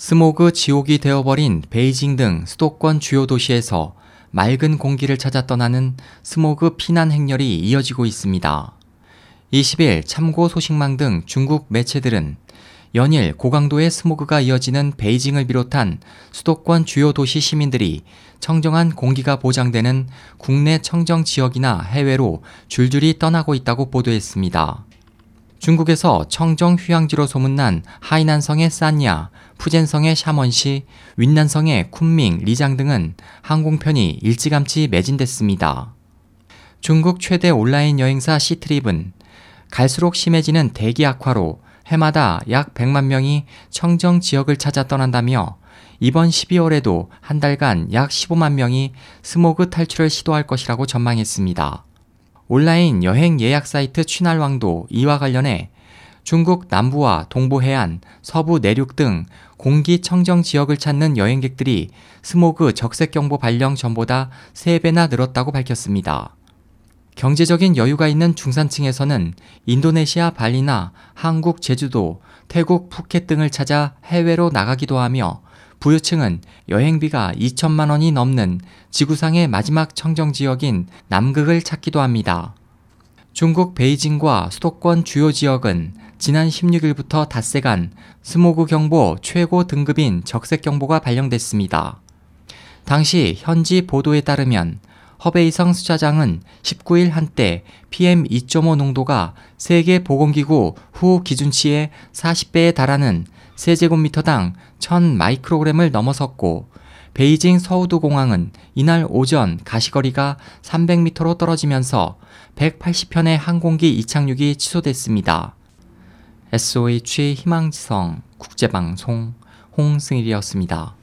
스모그 지옥이 되어버린 베이징 등 수도권 주요 도시에서 맑은 공기를 찾아 떠나는 스모그 피난 행렬이 이어지고 있습니다. 20일 참고 소식망 등 중국 매체들은 연일 고강도의 스모그가 이어지는 베이징을 비롯한 수도권 주요 도시 시민들이 청정한 공기가 보장되는 국내 청정 지역이나 해외로 줄줄이 떠나고 있다고 보도했습니다. 중국에서 청정 휴양지로 소문난 하이난성의 산야, 푸젠성의 샤먼시, 윈난성의 쿤밍, 리장 등은 항공편이 일찌감치 매진됐습니다. 중국 최대 온라인 여행사 시트립은 갈수록 심해지는 대기 악화로 해마다 약 100만 명이 청정 지역을 찾아 떠난다며 이번 12월에도 한 달간 약 15만 명이 스모그 탈출을 시도할 것이라고 전망했습니다. 온라인 여행 예약 사이트 취날왕도 이와 관련해 중국 남부와 동부 해안, 서부 내륙 등 공기 청정 지역을 찾는 여행객들이 스모그 적색 경보 발령 전보다 3배나 늘었다고 밝혔습니다. 경제적인 여유가 있는 중산층에서는 인도네시아 발리나 한국 제주도, 태국 푸켓 등을 찾아 해외로 나가기도 하며 부유층은 여행비가 2천만 원이 넘는 지구상의 마지막 청정 지역인 남극을 찾기도 합니다. 중국 베이징과 수도권 주요 지역은 지난 16일부터 닷새간 스모그 경보 최고 등급인 적색 경보가 발령됐습니다. 당시 현지 보도에 따르면 허베이성 수차장은 19일 한때 PM2.5 농도가 세계보건기구 후 기준치의 40배에 달하는 세제곱미터당 1000 마이크로그램을 넘어섰고 베이징 서우두 공항은 이날 오전 가시거리가 300m로 떨어지면서 180편의 항공기 이착륙이 취소됐습니다. SOH 희망지성 국제방송 홍승일이었습니다.